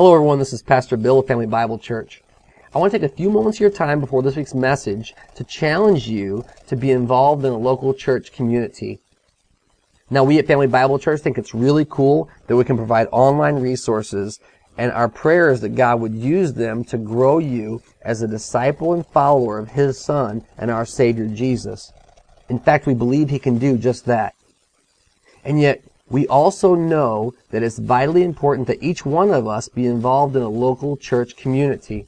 Hello, everyone. This is Pastor Bill of Family Bible Church. I want to take a few moments of your time before this week's message to challenge you to be involved in a local church community. Now, we at Family Bible Church think it's really cool that we can provide online resources, and our prayer is that God would use them to grow you as a disciple and follower of His Son and our Savior Jesus. In fact, we believe He can do just that. And yet, we also know that it's vitally important that each one of us be involved in a local church community.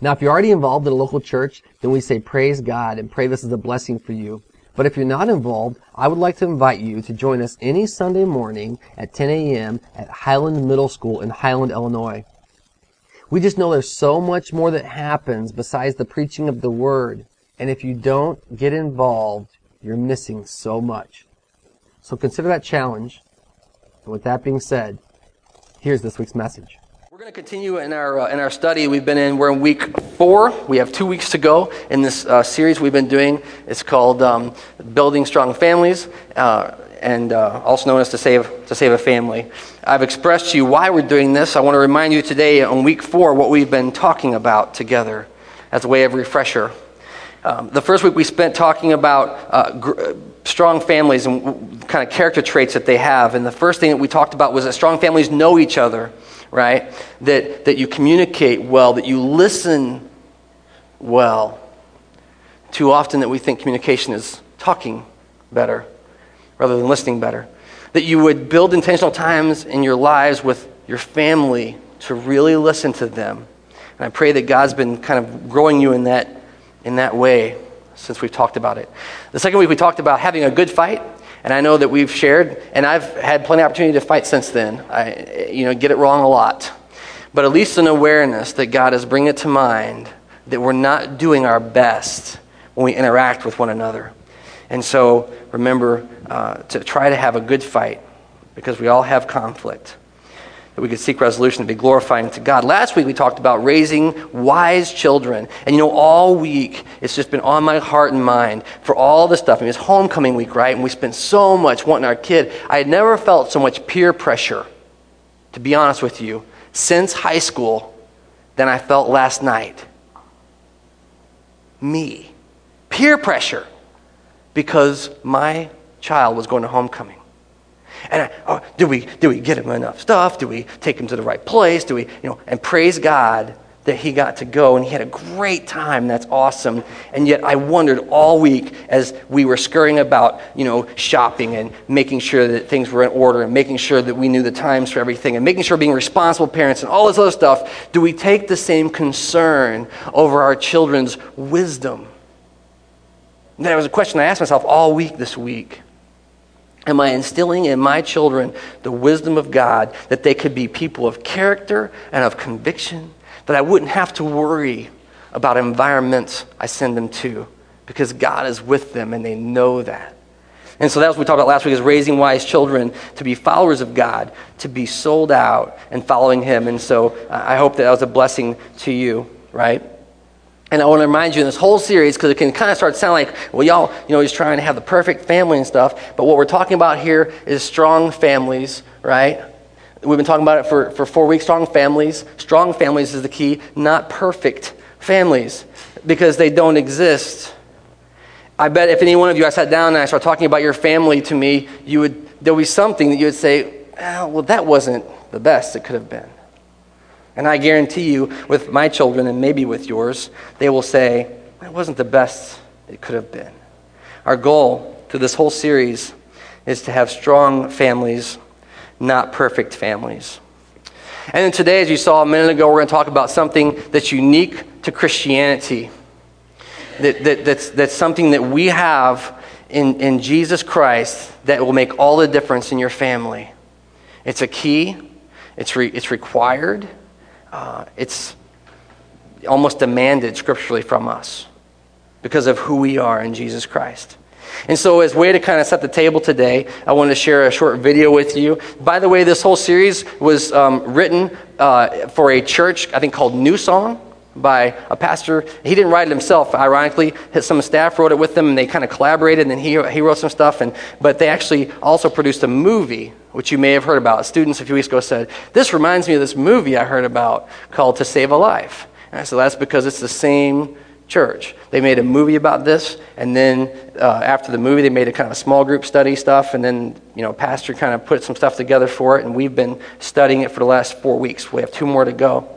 Now, if you're already involved in a local church, then we say praise God and pray this is a blessing for you. But if you're not involved, I would like to invite you to join us any Sunday morning at 10 a.m. at Highland Middle School in Highland, Illinois. We just know there's so much more that happens besides the preaching of the Word. And if you don't get involved, you're missing so much. So consider that challenge. And with that being said, here's this week's message. We're going to continue in our uh, in our study. We've been in. We're in week four. We have two weeks to go in this uh, series we've been doing. It's called um, "Building Strong Families," uh, and uh, also known as "To Save to Save a Family." I've expressed to you why we're doing this. I want to remind you today on week four what we've been talking about together, as a way of refresher. Um, the first week we spent talking about uh, gr- strong families and kind of character traits that they have. And the first thing that we talked about was that strong families know each other, right? That, that you communicate well, that you listen well. Too often that we think communication is talking better rather than listening better. That you would build intentional times in your lives with your family to really listen to them. And I pray that God's been kind of growing you in that, in that way since we've talked about it. The second week we talked about having a good fight, and I know that we've shared, and I've had plenty of opportunity to fight since then. I, you know, get it wrong a lot, but at least an awareness that God is bringing it to mind that we're not doing our best when we interact with one another. And so remember uh, to try to have a good fight because we all have conflict that we could seek resolution to be glorifying to God. Last week we talked about raising wise children. And you know, all week it's just been on my heart and mind for all the stuff. I mean, it's homecoming week, right? And we spent so much wanting our kid. I had never felt so much peer pressure, to be honest with you, since high school than I felt last night. Me. Peer pressure. Because my child was going to homecoming. And I, oh, do we do we get him enough stuff? Do we take him to the right place? Do we you know? And praise God that he got to go and he had a great time. That's awesome. And yet I wondered all week as we were scurrying about, you know, shopping and making sure that things were in order and making sure that we knew the times for everything and making sure being responsible parents and all this other stuff. Do we take the same concern over our children's wisdom? That was a question I asked myself all week this week. Am I instilling in my children the wisdom of God that they could be people of character and of conviction? That I wouldn't have to worry about environments I send them to because God is with them and they know that. And so that's what we talked about last week is raising wise children to be followers of God, to be sold out and following Him. And so uh, I hope that that was a blessing to you, right? And I want to remind you in this whole series, because it can kind of start to sound like, well, y'all, you know, he's trying to have the perfect family and stuff. But what we're talking about here is strong families, right? We've been talking about it for, for four weeks strong families. Strong families is the key, not perfect families, because they don't exist. I bet if any one of you I sat down and I started talking about your family to me, you would, there would be something that you would say, well, that wasn't the best it could have been. And I guarantee you, with my children and maybe with yours, they will say, it wasn't the best it could have been. Our goal through this whole series is to have strong families, not perfect families. And then today, as you saw a minute ago, we're going to talk about something that's unique to Christianity. That, that, that's, that's something that we have in, in Jesus Christ that will make all the difference in your family. It's a key, it's, re, it's required, uh, it's almost demanded scripturally from us because of who we are in Jesus Christ. And so, as way to kind of set the table today, I wanted to share a short video with you. By the way, this whole series was um, written uh, for a church, I think, called New Song. By a pastor. He didn't write it himself, ironically. Some staff wrote it with him, and they kind of collaborated, and then he, he wrote some stuff. And, but they actually also produced a movie, which you may have heard about. Students a few weeks ago said, This reminds me of this movie I heard about called To Save a Life. And I said, That's because it's the same church. They made a movie about this, and then uh, after the movie, they made a kind of small group study stuff, and then you know, pastor kind of put some stuff together for it, and we've been studying it for the last four weeks. We have two more to go,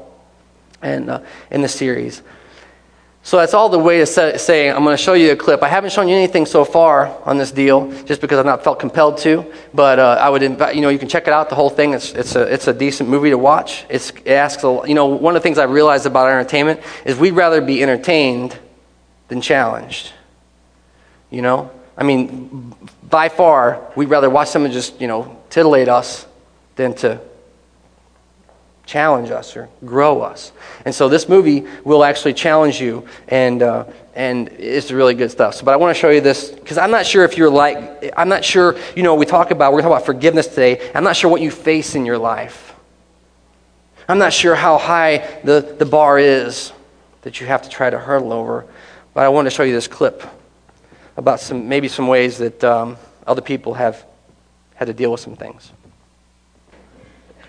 and uh, in the series. So that's all the way to say, I'm going to show you a clip. I haven't shown you anything so far on this deal, just because I've not felt compelled to. But uh, I would invite, you know, you can check it out, the whole thing. It's, it's, a, it's a decent movie to watch. It's, it asks, a, you know, one of the things I realized about entertainment is we'd rather be entertained than challenged. You know? I mean, by far, we'd rather watch someone just, you know, titillate us than to challenge us or grow us. And so this movie will actually challenge you, and, uh, and it's really good stuff. So, but I want to show you this because I'm not sure if you're like, I'm not sure, you know, we talk about, we're talking about forgiveness today. I'm not sure what you face in your life. I'm not sure how high the, the bar is that you have to try to hurdle over. But I want to show you this clip about some, maybe some ways that um, other people have had to deal with some things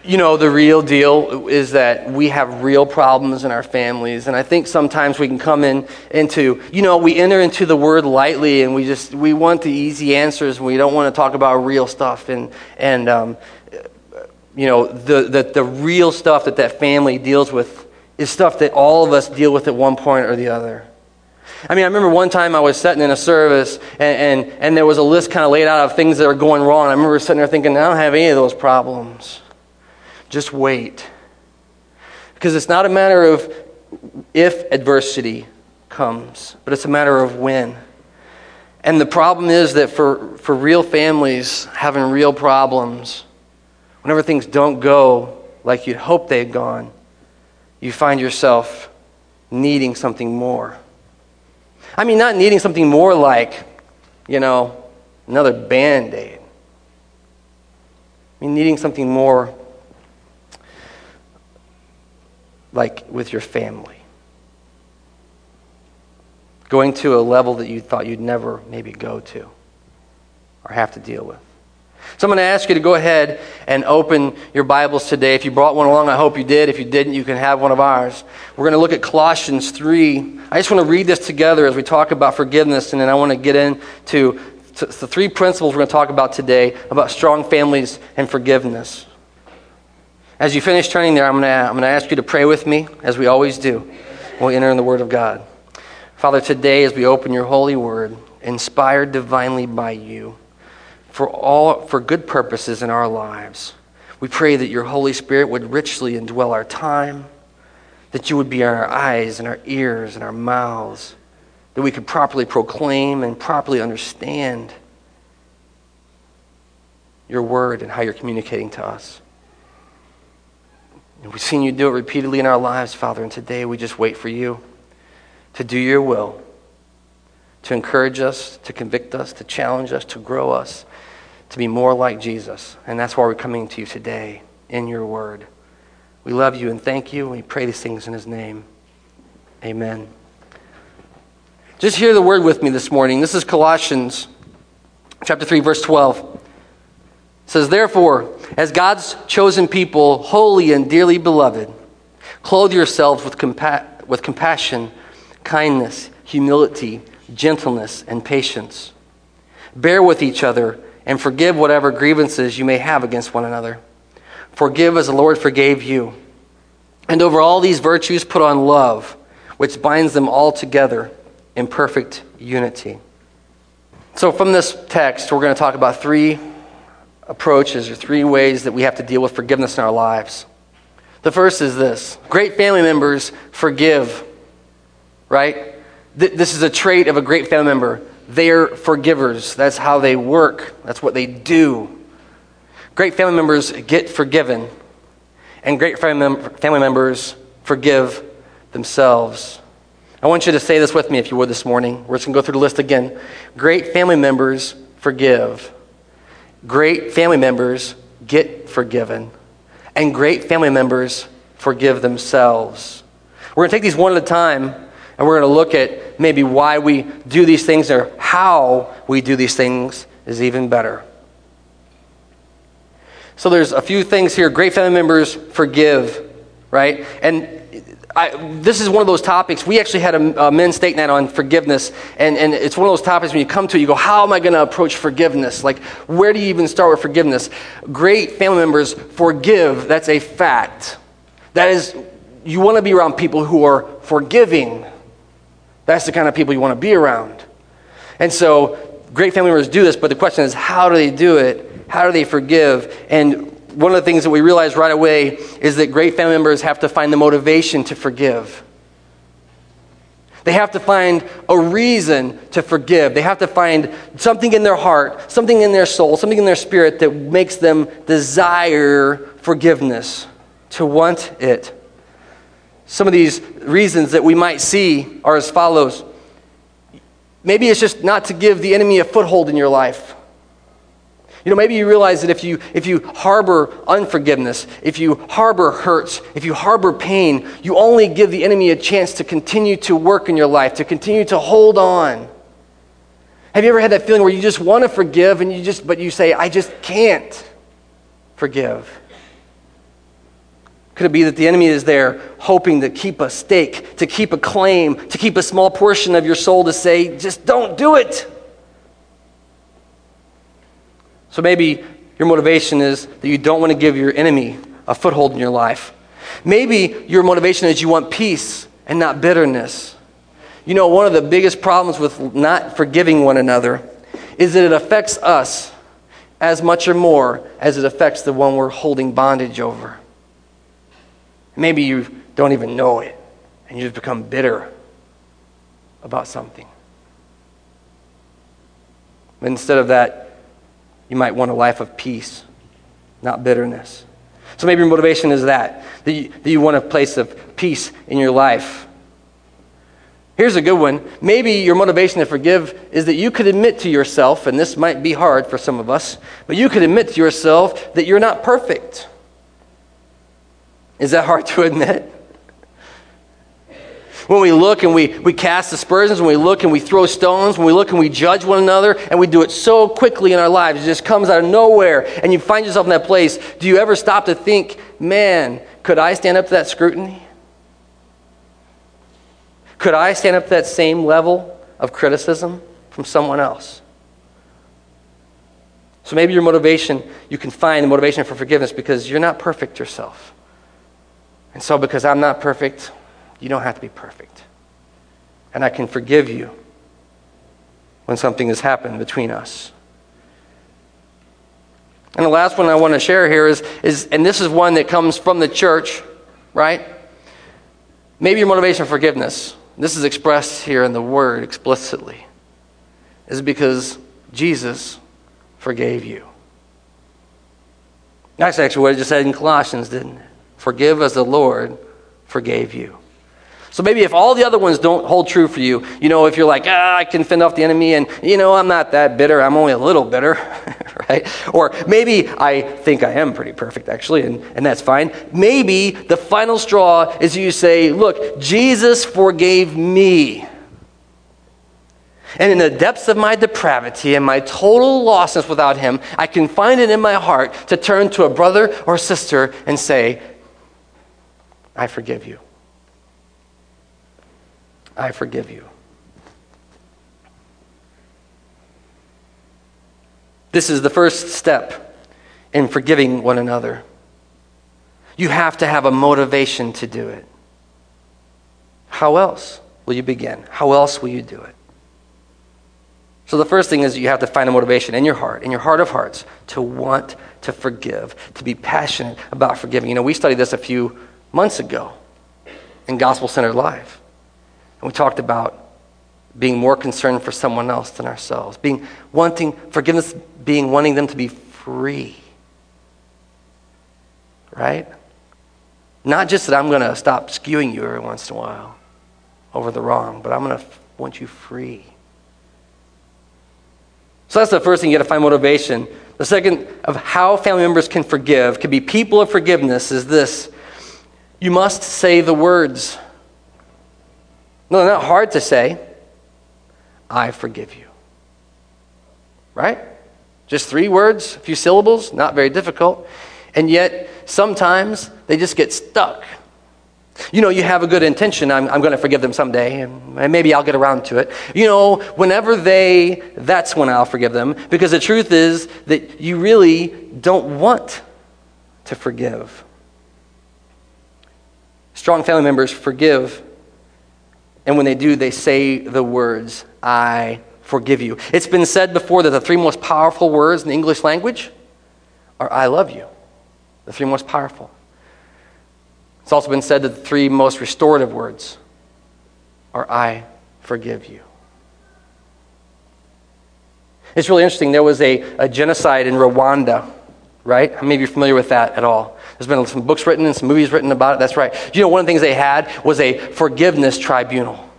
you know, the real deal is that we have real problems in our families. And I think sometimes we can come in into, you know, we enter into the word lightly and we just, we want the easy answers and we don't want to talk about real stuff. And, and um, you know, the, the, the real stuff that that family deals with is stuff that all of us deal with at one point or the other. I mean, I remember one time I was sitting in a service and, and, and there was a list kind of laid out of things that were going wrong. I remember sitting there thinking, I don't have any of those problems. Just wait. Because it's not a matter of if adversity comes, but it's a matter of when. And the problem is that for, for real families having real problems, whenever things don't go like you'd hope they'd gone, you find yourself needing something more. I mean, not needing something more like, you know, another band aid. I mean, needing something more like with your family. Going to a level that you thought you'd never maybe go to or have to deal with. So I'm going to ask you to go ahead and open your Bibles today. If you brought one along, I hope you did. If you didn't, you can have one of ours. We're going to look at Colossians 3. I just want to read this together as we talk about forgiveness, and then I want to get into the three principles we're going to talk about today about strong families and forgiveness. As you finish turning there, I'm going, to, I'm going to ask you to pray with me, as we always do when we enter in the Word of God. Father, today as we open your holy word, inspired divinely by you, for all for good purposes in our lives, we pray that your Holy Spirit would richly indwell our time, that you would be our eyes and our ears and our mouths, that we could properly proclaim and properly understand your word and how you're communicating to us. And we've seen you do it repeatedly in our lives, Father, and today we just wait for you to do your will, to encourage us, to convict us, to challenge us, to grow us, to be more like Jesus. And that's why we're coming to you today in your word. We love you and thank you, and we pray these things in his name. Amen. Just hear the word with me this morning. This is Colossians chapter 3 verse 12 says, Therefore, as God's chosen people, holy and dearly beloved, clothe yourselves with, compa- with compassion, kindness, humility, gentleness, and patience. Bear with each other and forgive whatever grievances you may have against one another. Forgive as the Lord forgave you. And over all these virtues, put on love, which binds them all together in perfect unity. So, from this text, we're going to talk about three approaches or three ways that we have to deal with forgiveness in our lives. The first is this great family members forgive, right? This is a trait of a great family member. They're forgivers. That's how they work, that's what they do. Great family members get forgiven, and great family members forgive themselves. I want you to say this with me, if you would, this morning. We're just going to go through the list again. Great family members forgive. Great family members get forgiven, and great family members forgive themselves. We're going to take these one at a time, and we're going to look at maybe why we do these things or how we do these things is even better. So there's a few things here. Great family members forgive, right? And I, this is one of those topics. We actually had a, a men's state night on forgiveness, and, and it's one of those topics when you come to it, you go, How am I going to approach forgiveness? Like, where do you even start with forgiveness? Great family members forgive. That's a fact. That is, you want to be around people who are forgiving. That's the kind of people you want to be around. And so, great family members do this, but the question is, how do they do it? How do they forgive? And one of the things that we realize right away is that great family members have to find the motivation to forgive. They have to find a reason to forgive. They have to find something in their heart, something in their soul, something in their spirit that makes them desire forgiveness, to want it. Some of these reasons that we might see are as follows. Maybe it's just not to give the enemy a foothold in your life. You know, maybe you realize that if you, if you harbor unforgiveness, if you harbor hurts, if you harbor pain, you only give the enemy a chance to continue to work in your life, to continue to hold on. Have you ever had that feeling where you just want to forgive and you just, but you say, I just can't forgive? Could it be that the enemy is there hoping to keep a stake, to keep a claim, to keep a small portion of your soul to say, just don't do it? So maybe your motivation is that you don't want to give your enemy a foothold in your life. Maybe your motivation is you want peace and not bitterness. You know, one of the biggest problems with not forgiving one another is that it affects us as much or more as it affects the one we're holding bondage over. Maybe you don't even know it and you just become bitter about something. But instead of that, you might want a life of peace, not bitterness. So maybe your motivation is that, that you, that you want a place of peace in your life. Here's a good one. Maybe your motivation to forgive is that you could admit to yourself, and this might be hard for some of us, but you could admit to yourself that you're not perfect. Is that hard to admit? When we look and we, we cast aspersions, when we look and we throw stones, when we look and we judge one another, and we do it so quickly in our lives, it just comes out of nowhere, and you find yourself in that place, do you ever stop to think, man, could I stand up to that scrutiny? Could I stand up to that same level of criticism from someone else? So maybe your motivation, you can find the motivation for forgiveness because you're not perfect yourself. And so, because I'm not perfect, you don't have to be perfect. And I can forgive you when something has happened between us. And the last one I want to share here is, is and this is one that comes from the church, right? Maybe your motivation for forgiveness, this is expressed here in the word explicitly, is because Jesus forgave you. That's actually what it just said in Colossians, didn't it? Forgive as the Lord forgave you. So maybe if all the other ones don't hold true for you, you know, if you're like, ah, I can fend off the enemy and, you know, I'm not that bitter, I'm only a little bitter, right? Or maybe I think I am pretty perfect, actually, and, and that's fine. Maybe the final straw is you say, look, Jesus forgave me. And in the depths of my depravity and my total lostness without him, I can find it in my heart to turn to a brother or sister and say, I forgive you. I forgive you. This is the first step in forgiving one another. You have to have a motivation to do it. How else will you begin? How else will you do it? So, the first thing is you have to find a motivation in your heart, in your heart of hearts, to want to forgive, to be passionate about forgiving. You know, we studied this a few months ago in Gospel Centered Life. And we talked about being more concerned for someone else than ourselves, being wanting forgiveness, being wanting them to be free. Right? Not just that I'm going to stop skewing you every once in a while over the wrong, but I'm going to want you free. So that's the first thing you got to find motivation. The second of how family members can forgive, can be people of forgiveness, is this you must say the words. No, not hard to say. I forgive you. Right? Just three words, a few syllables, not very difficult. And yet, sometimes they just get stuck. You know, you have a good intention. I'm, I'm going to forgive them someday, and maybe I'll get around to it. You know, whenever they, that's when I'll forgive them. Because the truth is that you really don't want to forgive. Strong family members forgive, and when they do, they say the words, I forgive you. It's been said before that the three most powerful words in the English language are I love you. The three most powerful. It's also been said that the three most restorative words are I forgive you. It's really interesting. There was a, a genocide in Rwanda, right? How many of you are familiar with that at all? There's been some books written and some movies written about it. That's right. You know, one of the things they had was a forgiveness tribunal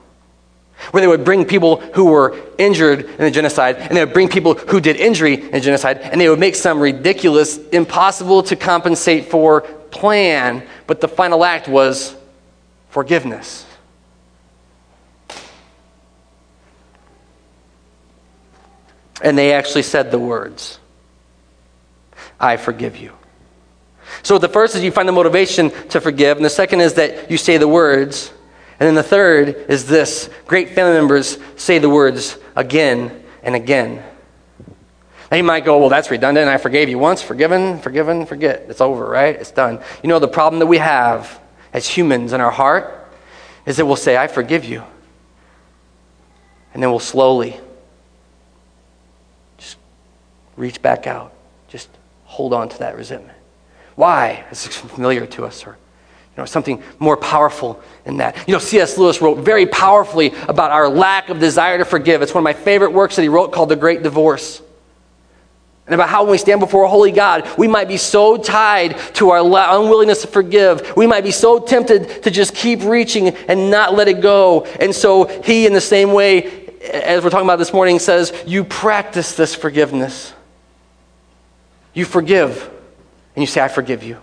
where they would bring people who were injured in the genocide, and they would bring people who did injury in the genocide, and they would make some ridiculous, impossible to compensate for plan, but the final act was forgiveness. And they actually said the words, I forgive you. So the first is you find the motivation to forgive, and the second is that you say the words. And then the third is this great family members say the words again and again. Now you might go, well, that's redundant. I forgave you once, forgiven, forgiven, forget. It's over, right? It's done. You know, the problem that we have as humans in our heart is that we'll say, I forgive you. And then we'll slowly just reach back out, hold on to that resentment. Why? It's familiar to us, or you know, something more powerful than that. You know, C.S. Lewis wrote very powerfully about our lack of desire to forgive. It's one of my favorite works that he wrote called The Great Divorce and about how when we stand before a holy God, we might be so tied to our unwillingness to forgive. We might be so tempted to just keep reaching and not let it go. And so he, in the same way, as we're talking about this morning, says, You practice this forgiveness. You forgive, and you say, I forgive you.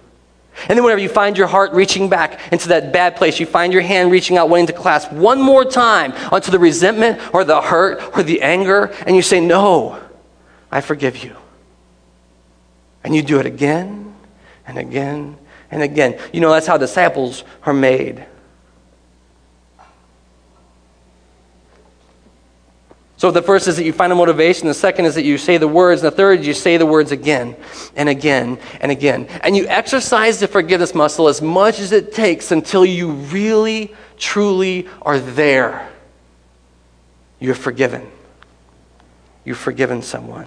And then, whenever you find your heart reaching back into that bad place, you find your hand reaching out, wanting to clasp one more time onto the resentment or the hurt or the anger, and you say, No, I forgive you. And you do it again and again and again. You know, that's how disciples are made. So the first is that you find a motivation. The second is that you say the words. And the third you say the words again and again and again. And you exercise the forgiveness muscle as much as it takes until you really, truly are there. You're forgiven. You've forgiven someone.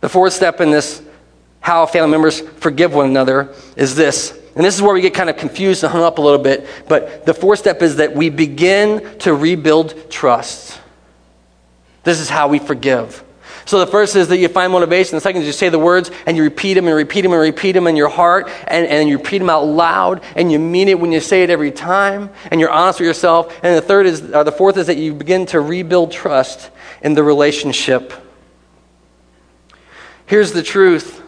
The fourth step in this, how family members forgive one another, is this. And this is where we get kind of confused and hung up a little bit. But the fourth step is that we begin to rebuild trust. This is how we forgive. So the first is that you find motivation. The second is you say the words and you repeat them and repeat them and repeat them in your heart and, and you repeat them out loud and you mean it when you say it every time and you're honest with yourself. And the third is, or the fourth is that you begin to rebuild trust in the relationship. Here's the truth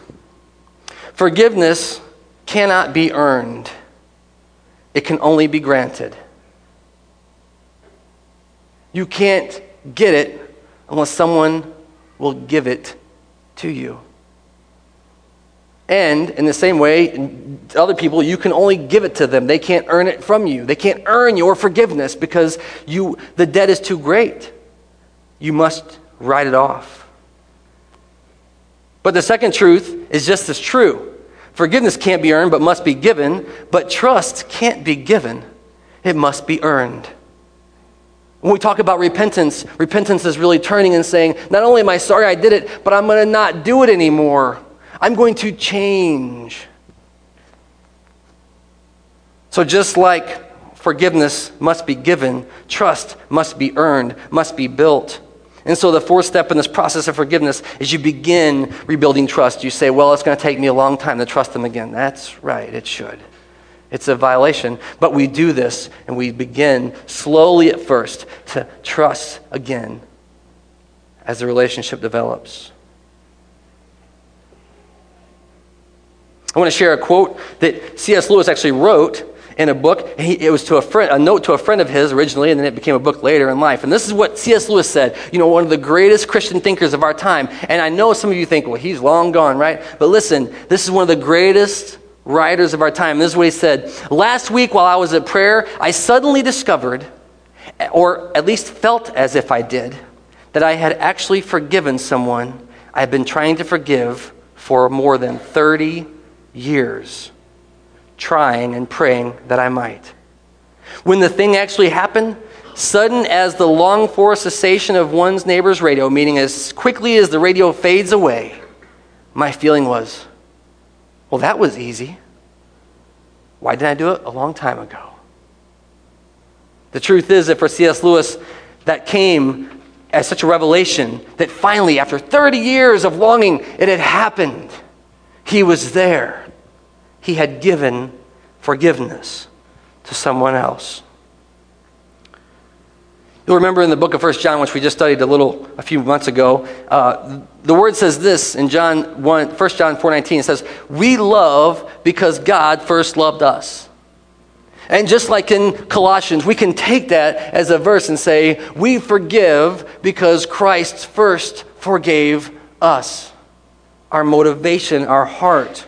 forgiveness cannot be earned, it can only be granted. You can't get it unless someone will give it to you. And in the same way, other people, you can only give it to them. They can't earn it from you. They can't earn your forgiveness because you, the debt is too great. You must write it off. But the second truth is just as true. Forgiveness can't be earned, but must be given. But trust can't be given, it must be earned. When we talk about repentance, repentance is really turning and saying, Not only am I sorry I did it, but I'm going to not do it anymore. I'm going to change. So, just like forgiveness must be given, trust must be earned, must be built. And so the fourth step in this process of forgiveness is you begin rebuilding trust. You say, well, it's going to take me a long time to trust them again. That's right, it should. It's a violation, but we do this and we begin slowly at first to trust again as the relationship develops. I want to share a quote that C.S. Lewis actually wrote in a book. He, it was to a, friend, a note to a friend of his originally, and then it became a book later in life. And this is what C.S. Lewis said, you know, one of the greatest Christian thinkers of our time. And I know some of you think, well, he's long gone, right? But listen, this is one of the greatest writers of our time. This is what he said. Last week, while I was at prayer, I suddenly discovered, or at least felt as if I did, that I had actually forgiven someone I had been trying to forgive for more than 30 years trying and praying that I might. When the thing actually happened, sudden as the longed for cessation of one's neighbor's radio, meaning as quickly as the radio fades away, my feeling was, well, that was easy. Why didn't I do it a long time ago? The truth is that for C.S. Lewis, that came as such a revelation that finally, after 30 years of longing, it had happened. He was there he had given forgiveness to someone else. You'll remember in the book of 1 John, which we just studied a little a few months ago, uh, the word says this in John 1, 1 John 4.19, it says, We love because God first loved us. And just like in Colossians, we can take that as a verse and say, We forgive because Christ first forgave us. Our motivation, our heart,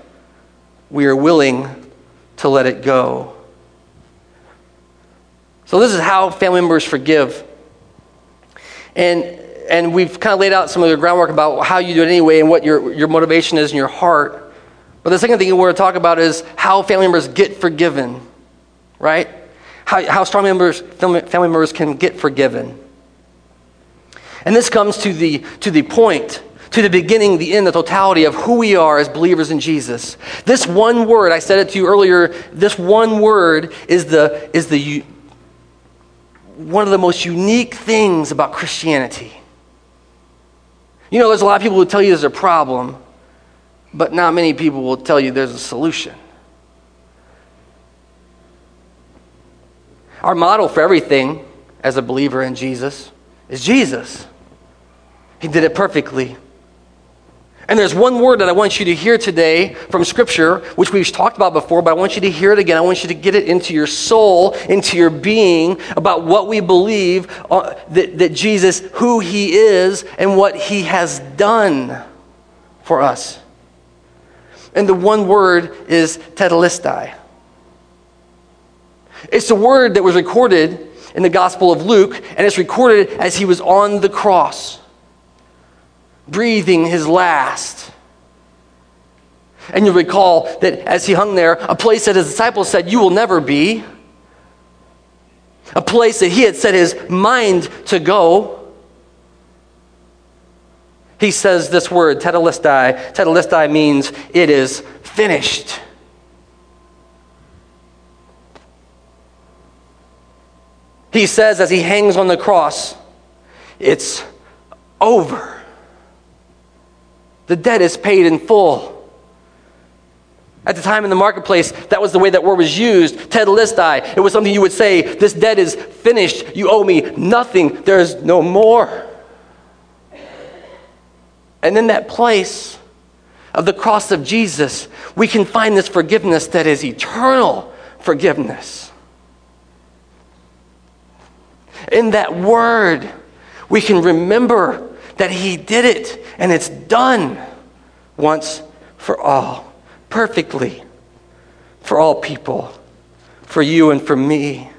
we are willing to let it go. So, this is how family members forgive. And, and we've kind of laid out some of the groundwork about how you do it anyway and what your, your motivation is in your heart. But the second thing we want to talk about is how family members get forgiven, right? How, how strong members, family members can get forgiven. And this comes to the, to the point to the beginning, the end, the totality of who we are as believers in Jesus. This one word, I said it to you earlier, this one word is the, is the one of the most unique things about Christianity. You know, there's a lot of people who tell you there's a problem, but not many people will tell you there's a solution. Our model for everything as a believer in Jesus is Jesus. He did it perfectly. And there's one word that I want you to hear today from Scripture, which we've talked about before, but I want you to hear it again. I want you to get it into your soul, into your being, about what we believe uh, that, that Jesus, who He is, and what He has done for us. And the one word is tetelestai. It's a word that was recorded in the Gospel of Luke, and it's recorded as He was on the cross breathing his last. And you recall that as he hung there, a place that his disciples said, You will never be. A place that he had set his mind to go. He says this word, tetelestai. Tetelestai means it is finished. He says as he hangs on the cross, It's over. The debt is paid in full. At the time in the marketplace, that was the way that word was used. Tetelestai. It was something you would say, This debt is finished. You owe me nothing. There is no more. And in that place of the cross of Jesus, we can find this forgiveness that is eternal forgiveness. In that word, we can remember that He did it and it's done once for all, perfectly, for all people, for you and for me.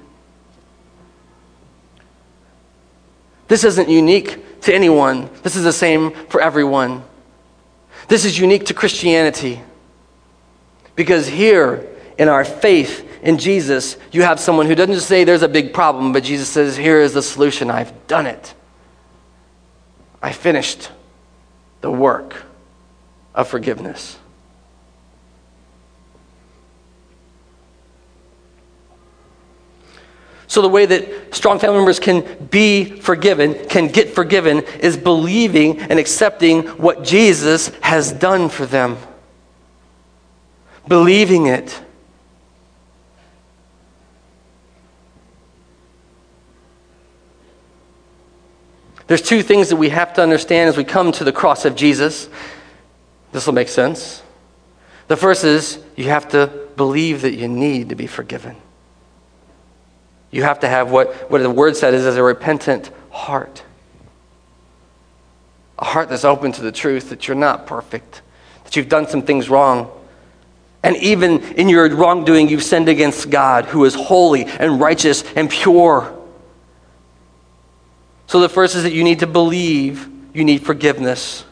This isn't unique to anyone, this is the same for everyone. This is unique to Christianity because here in our faith in Jesus, you have someone who doesn't just say there's a big problem, but Jesus says, Here is the solution. I've done it. I finished the work of forgiveness. So, the way that strong family members can be forgiven, can get forgiven, is believing and accepting what Jesus has done for them. Believing it. There's two things that we have to understand as we come to the cross of Jesus. This will make sense. The first is you have to believe that you need to be forgiven. You have to have what, what the word said is, is a repentant heart. A heart that's open to the truth that you're not perfect, that you've done some things wrong. And even in your wrongdoing, you've sinned against God, who is holy and righteous and pure. So the first is that you need to believe you need forgiveness.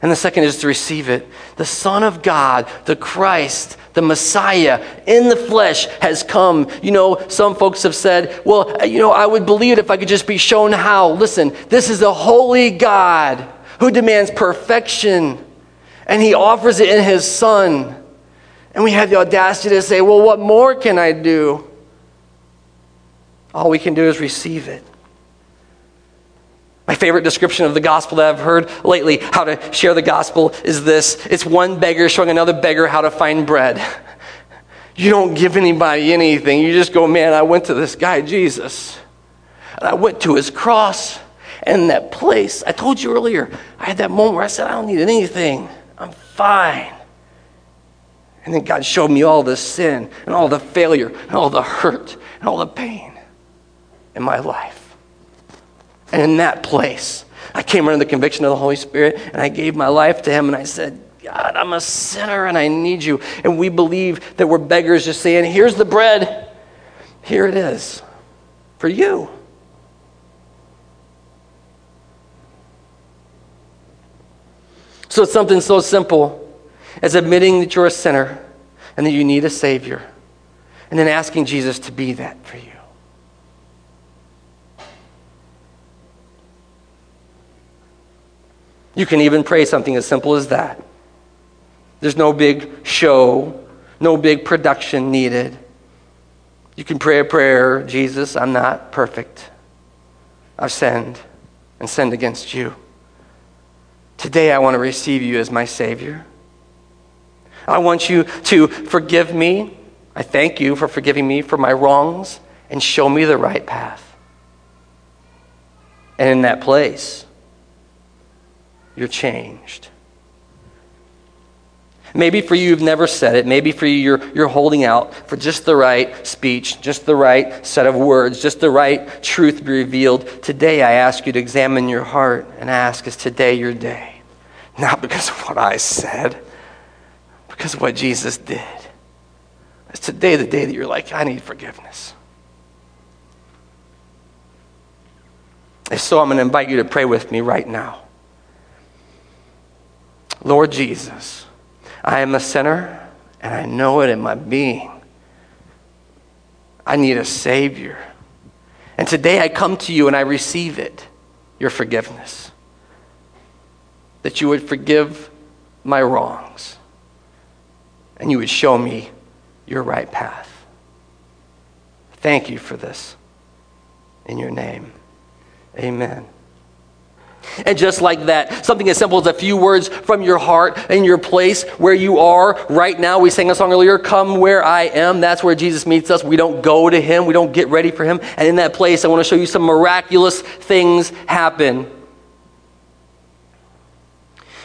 And the second is to receive it. The Son of God, the Christ, the Messiah in the flesh has come. You know, some folks have said, well, you know, I would believe it if I could just be shown how. Listen, this is a holy God who demands perfection, and he offers it in his Son. And we have the audacity to say, well, what more can I do? All we can do is receive it. Favorite description of the gospel that I've heard lately, how to share the gospel, is this it's one beggar showing another beggar how to find bread. You don't give anybody anything. You just go, man, I went to this guy, Jesus, and I went to his cross and that place. I told you earlier, I had that moment where I said, I don't need anything. I'm fine. And then God showed me all the sin and all the failure and all the hurt and all the pain in my life. And in that place, I came under the conviction of the Holy Spirit and I gave my life to Him and I said, God, I'm a sinner and I need you. And we believe that we're beggars just saying, here's the bread. Here it is for you. So it's something so simple as admitting that you're a sinner and that you need a Savior, and then asking Jesus to be that for you. You can even pray something as simple as that. There's no big show, no big production needed. You can pray a prayer Jesus, I'm not perfect. I've sinned and sinned against you. Today I want to receive you as my Savior. I want you to forgive me. I thank you for forgiving me for my wrongs and show me the right path. And in that place, you're changed. Maybe for you, you've never said it. Maybe for you, you're, you're holding out for just the right speech, just the right set of words, just the right truth to be revealed. Today, I ask you to examine your heart and ask, is today your day? Not because of what I said, because of what Jesus did. Is today the day that you're like, I need forgiveness? If so, I'm going to invite you to pray with me right now. Lord Jesus, I am a sinner and I know it in my being. I need a Savior. And today I come to you and I receive it, your forgiveness. That you would forgive my wrongs and you would show me your right path. Thank you for this. In your name, amen. And just like that, something as simple as a few words from your heart in your place where you are right now. We sang a song earlier, Come Where I Am. That's where Jesus meets us. We don't go to Him, we don't get ready for Him. And in that place, I want to show you some miraculous things happen.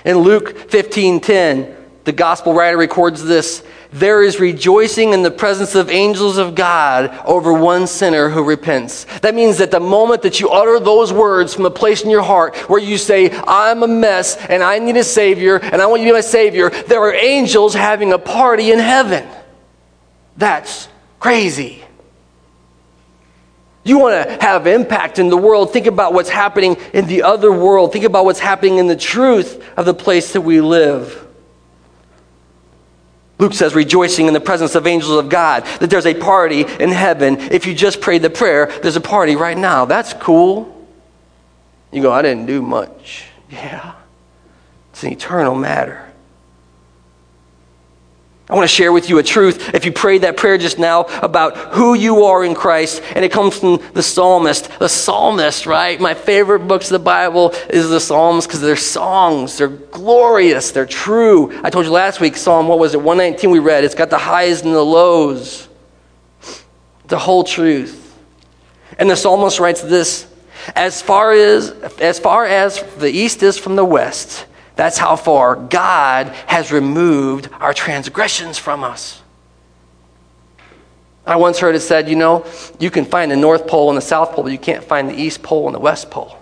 In Luke 15 10, the gospel writer records this there is rejoicing in the presence of angels of God over one sinner who repents. That means that the moment that you utter those words from a place in your heart where you say, I'm a mess and I need a Savior and I want you to be my Savior, there are angels having a party in heaven. That's crazy. You want to have impact in the world. Think about what's happening in the other world. Think about what's happening in the truth of the place that we live. Luke says, rejoicing in the presence of angels of God, that there's a party in heaven. If you just prayed the prayer, there's a party right now. That's cool. You go, I didn't do much. Yeah, it's an eternal matter. I want to share with you a truth. If you prayed that prayer just now about who you are in Christ, and it comes from the psalmist. The psalmist, right? My favorite books of the Bible is the Psalms because they're songs. They're glorious. They're true. I told you last week, Psalm, what was it? 119 we read. It's got the highs and the lows. The whole truth. And the psalmist writes this as far as, as far as the east is from the west, that's how far God has removed our transgressions from us. I once heard it said, you know, you can find the North Pole and the South Pole, but you can't find the East Pole and the West Pole.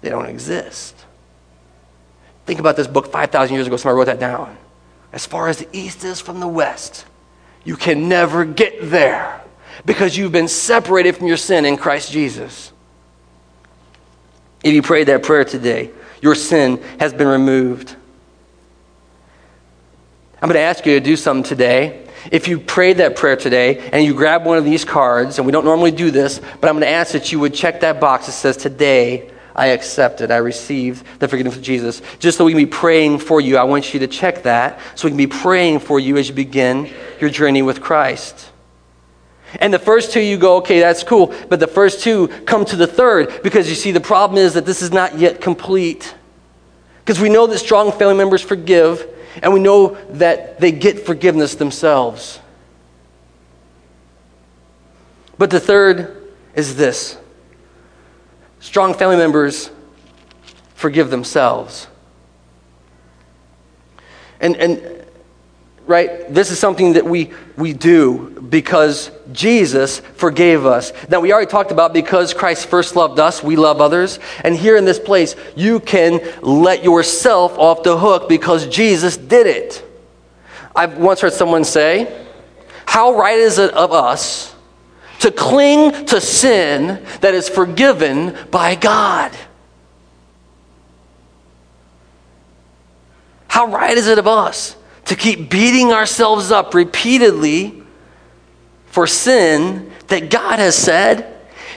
They don't exist. Think about this book 5,000 years ago. Somebody wrote that down. As far as the East is from the West, you can never get there because you've been separated from your sin in Christ Jesus. If you prayed that prayer today, your sin has been removed. I'm going to ask you to do something today. If you prayed that prayer today and you grab one of these cards, and we don't normally do this, but I'm going to ask that you would check that box that says, Today I accepted, I received the forgiveness of Jesus. Just so we can be praying for you, I want you to check that so we can be praying for you as you begin your journey with Christ. And the first two, you go, okay, that's cool. But the first two come to the third because you see, the problem is that this is not yet complete. Because we know that strong family members forgive, and we know that they get forgiveness themselves. But the third is this strong family members forgive themselves. And, and right? This is something that we, we do because Jesus forgave us. Now, we already talked about because Christ first loved us, we love others. And here in this place, you can let yourself off the hook because Jesus did it. I've once heard someone say, How right is it of us to cling to sin that is forgiven by God? How right is it of us to keep beating ourselves up repeatedly for sin that God has said,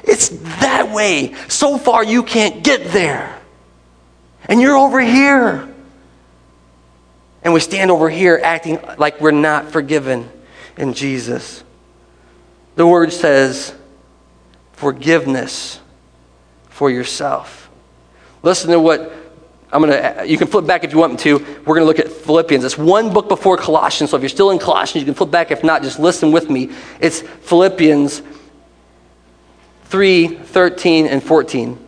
it's that way. So far, you can't get there. And you're over here. And we stand over here acting like we're not forgiven in Jesus. The word says forgiveness for yourself. Listen to what I'm going to, uh, you can flip back if you want to. We're going to look at Philippians. It's one book before Colossians. So if you're still in Colossians, you can flip back. If not, just listen with me. It's Philippians 3 13 and 14.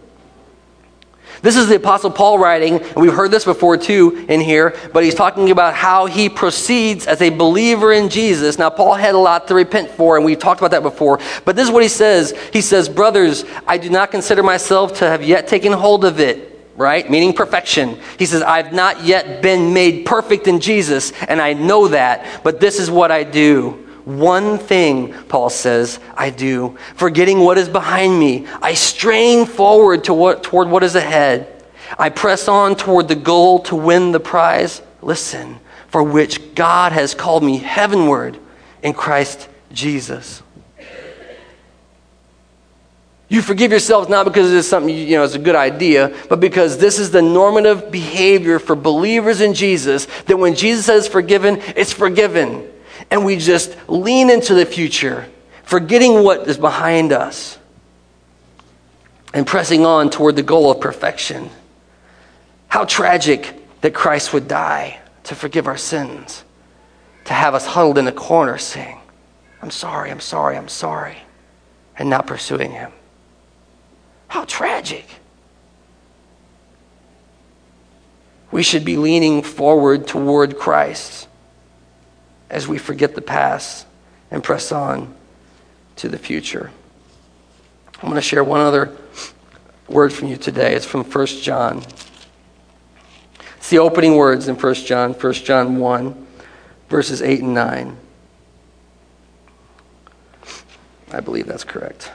This is the Apostle Paul writing, and we've heard this before too in here, but he's talking about how he proceeds as a believer in Jesus. Now, Paul had a lot to repent for, and we've talked about that before, but this is what he says. He says, Brothers, I do not consider myself to have yet taken hold of it right? Meaning perfection. He says, I've not yet been made perfect in Jesus, and I know that, but this is what I do. One thing, Paul says, I do. Forgetting what is behind me, I strain forward to what, toward what is ahead. I press on toward the goal to win the prize. Listen, for which God has called me heavenward in Christ Jesus. You forgive yourselves not because it's something, you know, it's a good idea, but because this is the normative behavior for believers in Jesus that when Jesus says forgiven, it's forgiven. And we just lean into the future, forgetting what is behind us and pressing on toward the goal of perfection. How tragic that Christ would die to forgive our sins, to have us huddled in a corner saying, I'm sorry, I'm sorry, I'm sorry, and not pursuing Him. How tragic. We should be leaning forward toward Christ as we forget the past and press on to the future. I'm going to share one other word from you today. It's from 1 John. It's the opening words in 1 John, 1 John 1, verses 8 and 9. I believe that's correct.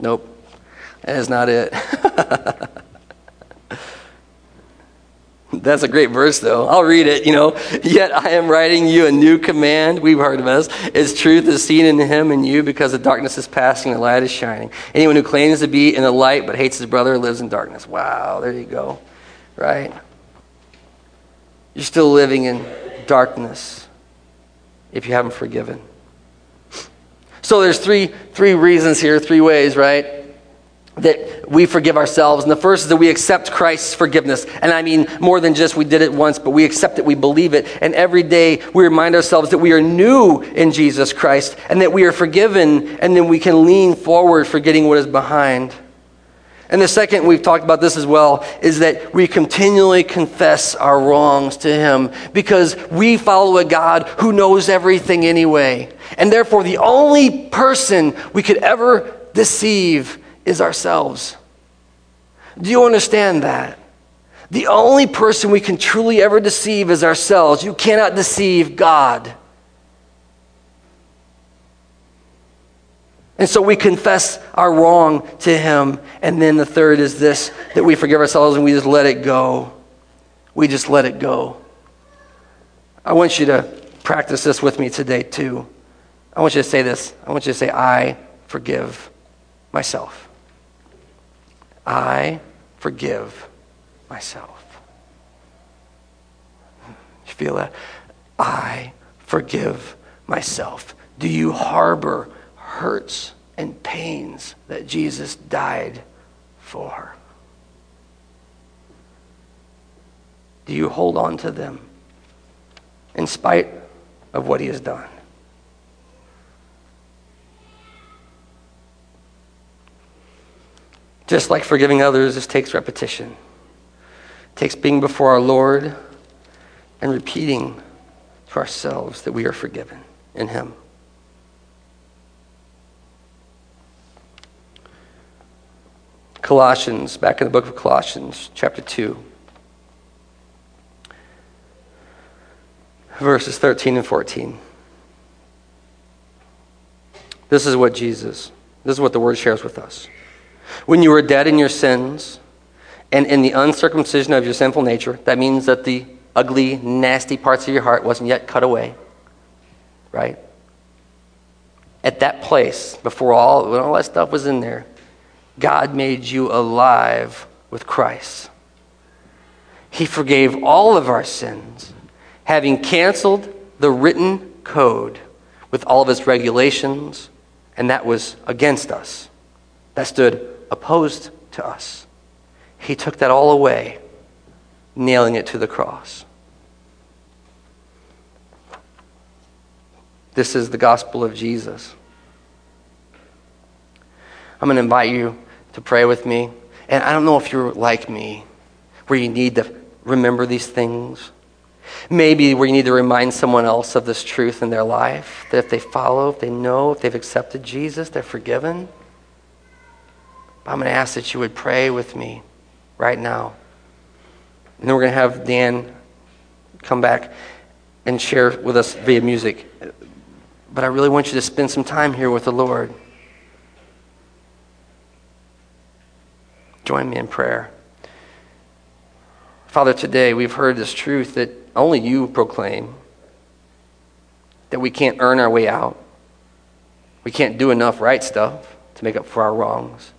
Nope. That is not it. That's a great verse, though. I'll read it. You know, yet I am writing you a new command. We've heard of this. Its truth is seen in him and you because the darkness is passing, and the light is shining. Anyone who claims to be in the light but hates his brother lives in darkness. Wow, there you go. Right? You're still living in darkness if you haven't forgiven. So there's three, three reasons here, three ways, right? That we forgive ourselves. And the first is that we accept Christ's forgiveness. And I mean more than just we did it once, but we accept it, we believe it. And every day we remind ourselves that we are new in Jesus Christ and that we are forgiven and then we can lean forward forgetting what is behind. And the second, we've talked about this as well, is that we continually confess our wrongs to Him because we follow a God who knows everything anyway. And therefore, the only person we could ever deceive is ourselves. Do you understand that? The only person we can truly ever deceive is ourselves. You cannot deceive God. And so we confess our wrong to Him. And then the third is this that we forgive ourselves and we just let it go. We just let it go. I want you to practice this with me today, too. I want you to say this. I want you to say, I forgive myself. I forgive myself. You feel that? I forgive myself. Do you harbor hurts and pains that Jesus died for? Do you hold on to them in spite of what he has done? Just like forgiving others, this takes repetition. It takes being before our Lord and repeating to ourselves that we are forgiven in Him. Colossians, back in the book of Colossians, chapter 2, verses 13 and 14. This is what Jesus, this is what the word shares with us. When you were dead in your sins and in the uncircumcision of your sinful nature, that means that the ugly, nasty parts of your heart wasn't yet cut away, right? At that place, before all, when all that stuff was in there, God made you alive with Christ. He forgave all of our sins, having canceled the written code with all of its regulations, and that was against us. That stood opposed to us. He took that all away, nailing it to the cross. This is the gospel of Jesus. I'm going to invite you to pray with me. And I don't know if you're like me, where you need to remember these things. Maybe where you need to remind someone else of this truth in their life, that if they follow, if they know, if they've accepted Jesus, they're forgiven. But I'm going to ask that you would pray with me right now. And then we're going to have Dan come back and share with us via music. But I really want you to spend some time here with the Lord. Join me in prayer. Father, today we've heard this truth that only you proclaim that we can't earn our way out. We can't do enough right stuff to make up for our wrongs.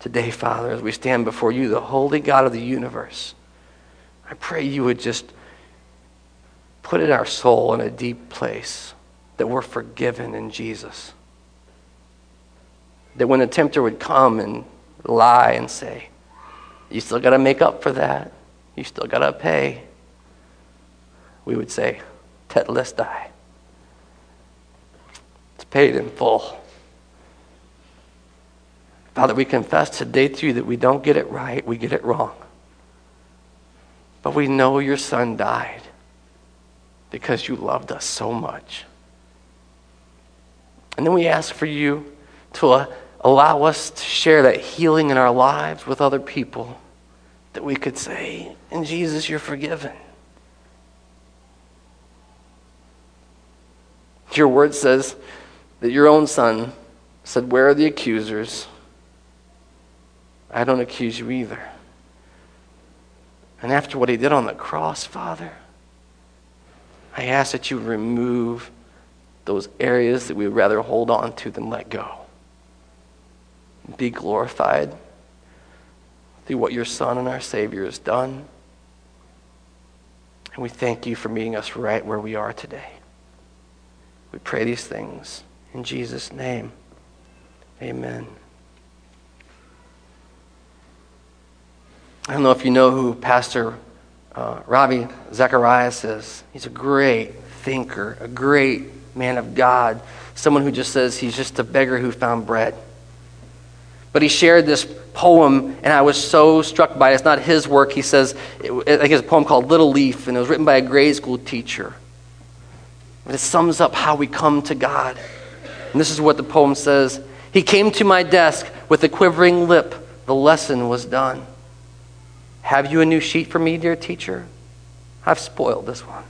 Today, Father, as we stand before you, the holy God of the universe, I pray you would just put in our soul in a deep place that we're forgiven in Jesus that when the tempter would come and lie and say, You still got to make up for that, you still got to pay, we would say, Tetelestai. It's paid in full. Father, we confess today to you that we don't get it right, we get it wrong. But we know your son died because you loved us so much. And then we ask for you to uh, allow us to share that healing in our lives with other people, that we could say, In Jesus, you're forgiven. Your word says that your own son said, Where are the accusers? I don't accuse you either. And after what he did on the cross, Father, I ask that you remove those areas that we would rather hold on to than let go be glorified through what your Son and our Savior has done. And we thank you for meeting us right where we are today. We pray these things in Jesus' name. Amen. I don't know if you know who Pastor uh, Ravi Zacharias is. He's a great thinker, a great man of God, someone who just says he's just a beggar who found bread. But he shared this poem, and I was so struck by it. It's not his work. He says, it, I it's a poem called Little Leaf, and it was written by a grade school teacher. But it sums up how we come to God. And this is what the poem says He came to my desk with a quivering lip. The lesson was done. Have you a new sheet for me, dear teacher? I've spoiled this one.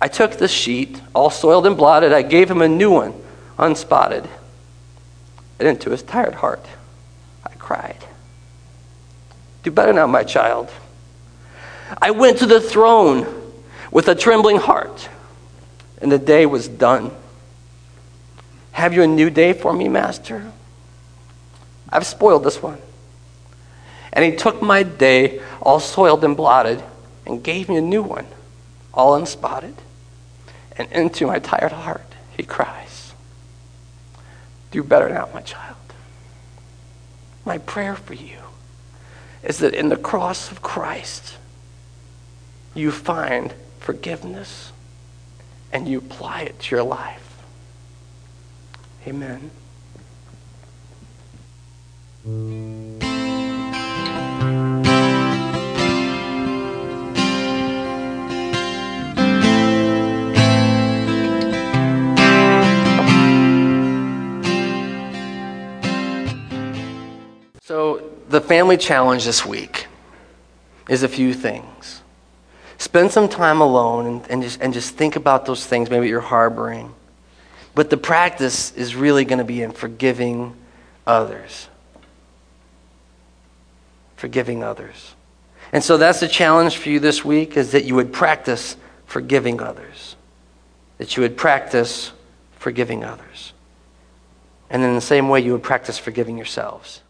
I took the sheet, all soiled and blotted. I gave him a new one, unspotted. And into his tired heart, I cried. Do better now, my child. I went to the throne with a trembling heart, and the day was done. Have you a new day for me, Master? I've spoiled this one. And he took my day, all soiled and blotted, and gave me a new one, all unspotted. And into my tired heart, he cries, Do better now, my child. My prayer for you is that in the cross of Christ, you find forgiveness and you apply it to your life. Amen. So, the family challenge this week is a few things. Spend some time alone and, and, just, and just think about those things maybe you're harboring. But the practice is really going to be in forgiving others. Forgiving others. And so that's the challenge for you this week is that you would practice forgiving others. That you would practice forgiving others. And in the same way, you would practice forgiving yourselves.